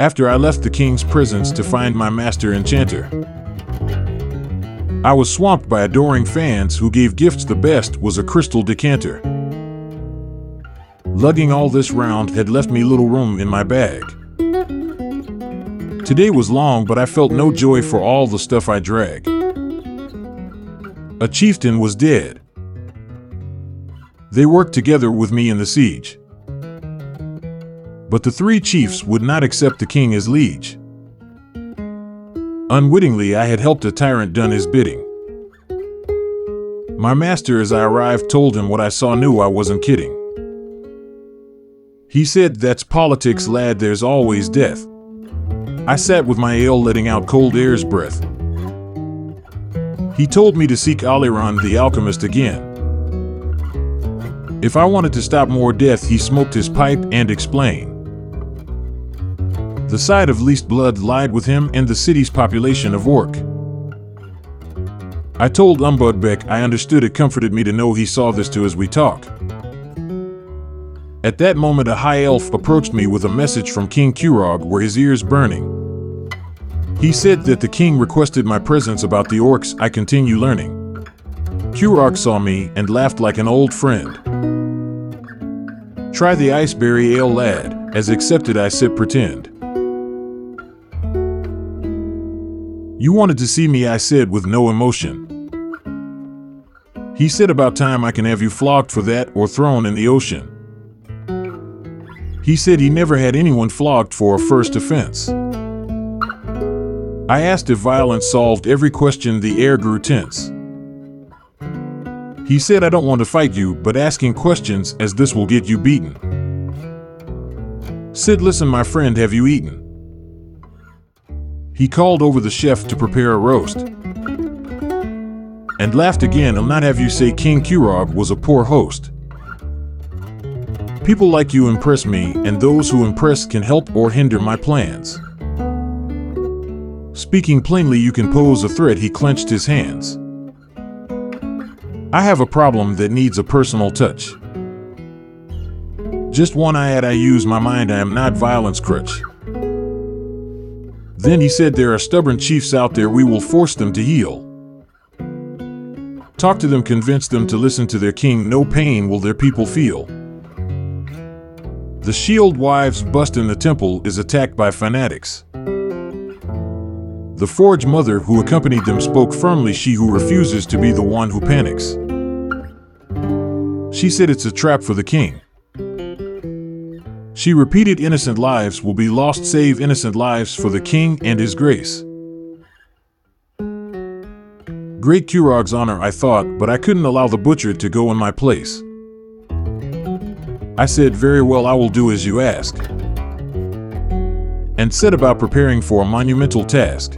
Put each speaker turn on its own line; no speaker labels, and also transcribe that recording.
after I left the king's presence to find my master enchanter. I was swamped by adoring fans who gave gifts the best was a crystal decanter. Lugging all this round had left me little room in my bag. Today was long, but I felt no joy for all the stuff I drag. A chieftain was dead. They worked together with me in the siege. But the three chiefs would not accept the king as liege. Unwittingly, I had helped a tyrant done his bidding. My master, as I arrived, told him what I saw knew I wasn't kidding. He said, That's politics, lad, there's always death. I sat with my ale letting out cold air's breath. He told me to seek Aliran the alchemist again. If I wanted to stop more death, he smoked his pipe and explained. The side of least blood lied with him and the city's population of orc. I told Umbudbek I understood it comforted me to know he saw this too as we talked. At that moment, a high elf approached me with a message from King Kurog where his ears burning. He said that the king requested my presence about the orcs I continue learning. Kurog saw me and laughed like an old friend. Try the iceberry ale lad, as accepted I sip pretend. You wanted to see me, I said with no emotion. He said about time I can have you flogged for that or thrown in the ocean. He said he never had anyone flogged for a first offense. I asked if violence solved every question, the air grew tense. He said, I don't want to fight you, but asking questions as this will get you beaten. Sid, listen, my friend, have you eaten? He called over the chef to prepare a roast. And laughed again, I'll not have you say King Kurog was a poor host. People like you impress me, and those who impress can help or hinder my plans. Speaking plainly, you can pose a threat, he clenched his hands. I have a problem that needs a personal touch. Just one I had I use my mind, I am not violence crutch. Then he said there are stubborn chiefs out there, we will force them to heel. Talk to them, convince them to listen to their king, no pain will their people feel. The shield wives bust in the temple is attacked by fanatics. The forge mother who accompanied them spoke firmly, she who refuses to be the one who panics. She said it's a trap for the king. She repeated, Innocent lives will be lost, save innocent lives for the King and His grace. Great Kurog's honor, I thought, but I couldn't allow the butcher to go in my place. I said, Very well, I will do as you ask, and set about preparing for a monumental task.